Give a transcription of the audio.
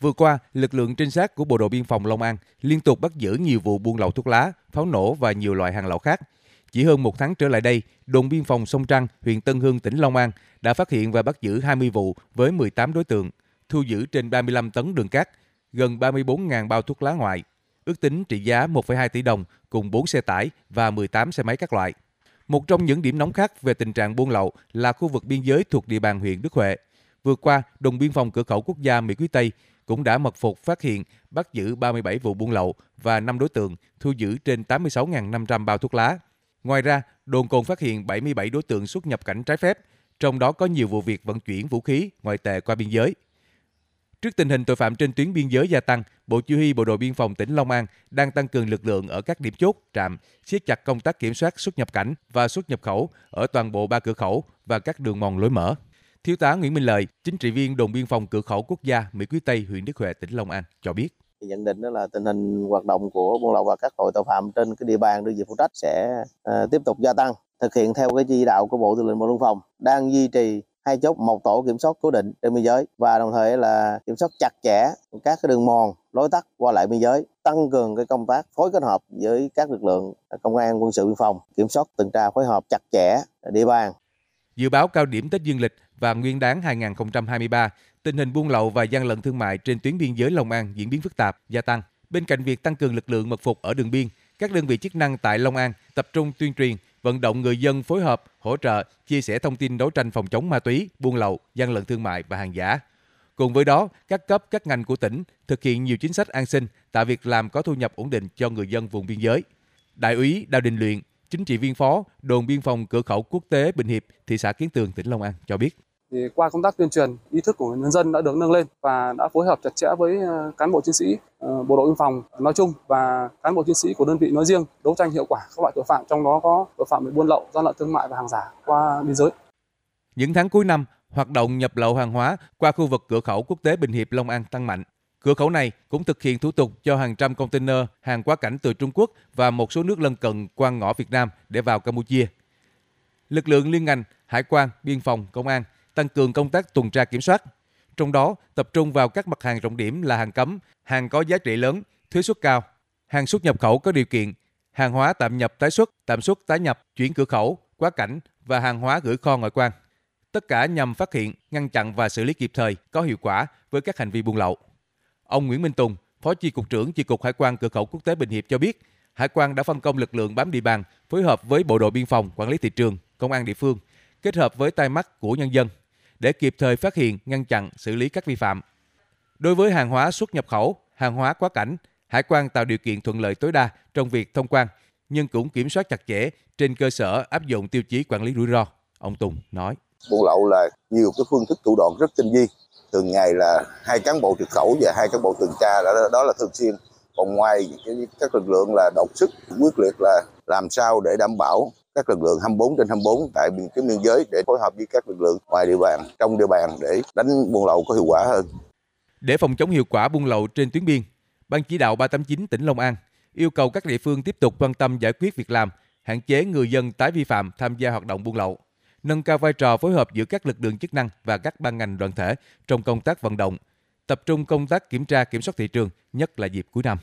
Vừa qua, lực lượng trinh sát của Bộ đội Biên phòng Long An liên tục bắt giữ nhiều vụ buôn lậu thuốc lá, pháo nổ và nhiều loại hàng lậu khác. Chỉ hơn một tháng trở lại đây, đồn biên phòng Sông Trăng, huyện Tân Hương, tỉnh Long An đã phát hiện và bắt giữ 20 vụ với 18 đối tượng, thu giữ trên 35 tấn đường cát, gần 34.000 bao thuốc lá ngoại, ước tính trị giá 1,2 tỷ đồng cùng 4 xe tải và 18 xe máy các loại. Một trong những điểm nóng khác về tình trạng buôn lậu là khu vực biên giới thuộc địa bàn huyện Đức Huệ. Vừa qua, đồn biên phòng cửa khẩu quốc gia Mỹ Quý Tây cũng đã mật phục phát hiện, bắt giữ 37 vụ buôn lậu và 5 đối tượng, thu giữ trên 86.500 bao thuốc lá. Ngoài ra, đồn còn phát hiện 77 đối tượng xuất nhập cảnh trái phép, trong đó có nhiều vụ việc vận chuyển vũ khí, ngoại tệ qua biên giới. Trước tình hình tội phạm trên tuyến biên giới gia tăng, Bộ Chỉ huy Bộ đội Biên phòng tỉnh Long An đang tăng cường lực lượng ở các điểm chốt, trạm, siết chặt công tác kiểm soát xuất nhập cảnh và xuất nhập khẩu ở toàn bộ ba cửa khẩu và các đường mòn lối mở. Thiếu tá Nguyễn Minh Lợi, chính trị viên đồn biên phòng cửa khẩu quốc gia Mỹ Quý Tây, huyện Đức Huệ, tỉnh Long An cho biết. nhận định đó là tình hình hoạt động của buôn lậu và các tội tội phạm trên cái địa bàn đơn vị phụ trách sẽ uh, tiếp tục gia tăng thực hiện theo cái chỉ đạo của bộ tư lệnh bộ đội biên phòng đang duy trì hai chốt một tổ kiểm soát cố định trên biên giới và đồng thời là kiểm soát chặt chẽ các cái đường mòn lối tắt qua lại biên giới tăng cường cái công tác phối kết hợp với các lực lượng công an quân sự biên phòng kiểm soát tuần tra phối hợp chặt chẽ địa bàn Dự báo cao điểm Tết Dương lịch và Nguyên đán 2023, tình hình buôn lậu và gian lận thương mại trên tuyến biên giới Long An diễn biến phức tạp, gia tăng. Bên cạnh việc tăng cường lực lượng mật phục ở đường biên, các đơn vị chức năng tại Long An tập trung tuyên truyền, vận động người dân phối hợp, hỗ trợ, chia sẻ thông tin đấu tranh phòng chống ma túy, buôn lậu, gian lận thương mại và hàng giả. Cùng với đó, các cấp, các ngành của tỉnh thực hiện nhiều chính sách an sinh, tạo việc làm có thu nhập ổn định cho người dân vùng biên giới. Đại úy Đào Đình Luyện, chính trị viên phó đồn biên phòng cửa khẩu quốc tế Bình Hiệp, thị xã Kiến Tường, tỉnh Long An cho biết. Thì qua công tác tuyên truyền, ý thức của nhân dân đã được nâng lên và đã phối hợp chặt chẽ với ờ, cán bộ chiến sĩ ờ, bộ đội biên phòng nói chung và cán bộ chiến sĩ của đơn vị nói riêng đấu tranh hiệu quả các loại tội phạm trong đó có tội phạm về buôn lậu, gian lận thương mại và hàng giả qua biên giới. Những tháng cuối năm, hoạt động nhập lậu hàng hóa qua khu vực cửa khẩu quốc tế Bình Hiệp Long An tăng mạnh. Cửa khẩu này cũng thực hiện thủ tục cho hàng trăm container hàng quá cảnh từ Trung Quốc và một số nước lân cận qua ngõ Việt Nam để vào Campuchia. Lực lượng liên ngành, hải quan, biên phòng, công an tăng cường công tác tuần tra kiểm soát. Trong đó tập trung vào các mặt hàng trọng điểm là hàng cấm, hàng có giá trị lớn, thuế suất cao, hàng xuất nhập khẩu có điều kiện, hàng hóa tạm nhập tái xuất, tạm xuất tái nhập, chuyển cửa khẩu, quá cảnh và hàng hóa gửi kho ngoại quan. Tất cả nhằm phát hiện, ngăn chặn và xử lý kịp thời, có hiệu quả với các hành vi buôn lậu. Ông Nguyễn Minh Tùng, Phó Chi cục trưởng Chi cục Hải quan cửa khẩu quốc tế Bình Hiệp cho biết, Hải quan đã phân công lực lượng bám địa bàn, phối hợp với Bộ đội biên phòng, quản lý thị trường, công an địa phương, kết hợp với tai mắt của nhân dân để kịp thời phát hiện, ngăn chặn, xử lý các vi phạm. Đối với hàng hóa xuất nhập khẩu, hàng hóa quá cảnh, Hải quan tạo điều kiện thuận lợi tối đa trong việc thông quan, nhưng cũng kiểm soát chặt chẽ trên cơ sở áp dụng tiêu chí quản lý rủi ro. Ông Tùng nói. Buôn lậu là nhiều cái phương thức thủ đoạn rất tinh vi. Từng ngày là hai cán bộ trực khẩu và hai cán bộ tuần tra đó, đó là thường xuyên. Còn ngoài các lực lượng là đột sức quyết liệt là làm sao để đảm bảo các lực lượng 24 trên 24 tại biên cái biên giới để phối hợp với các lực lượng ngoài địa bàn, trong địa bàn để đánh buôn lậu có hiệu quả hơn. Để phòng chống hiệu quả buôn lậu trên tuyến biên, Ban chỉ đạo 389 tỉnh Long An yêu cầu các địa phương tiếp tục quan tâm giải quyết việc làm, hạn chế người dân tái vi phạm tham gia hoạt động buôn lậu, nâng cao vai trò phối hợp giữa các lực lượng chức năng và các ban ngành đoàn thể trong công tác vận động, tập trung công tác kiểm tra kiểm soát thị trường, nhất là dịp cuối năm.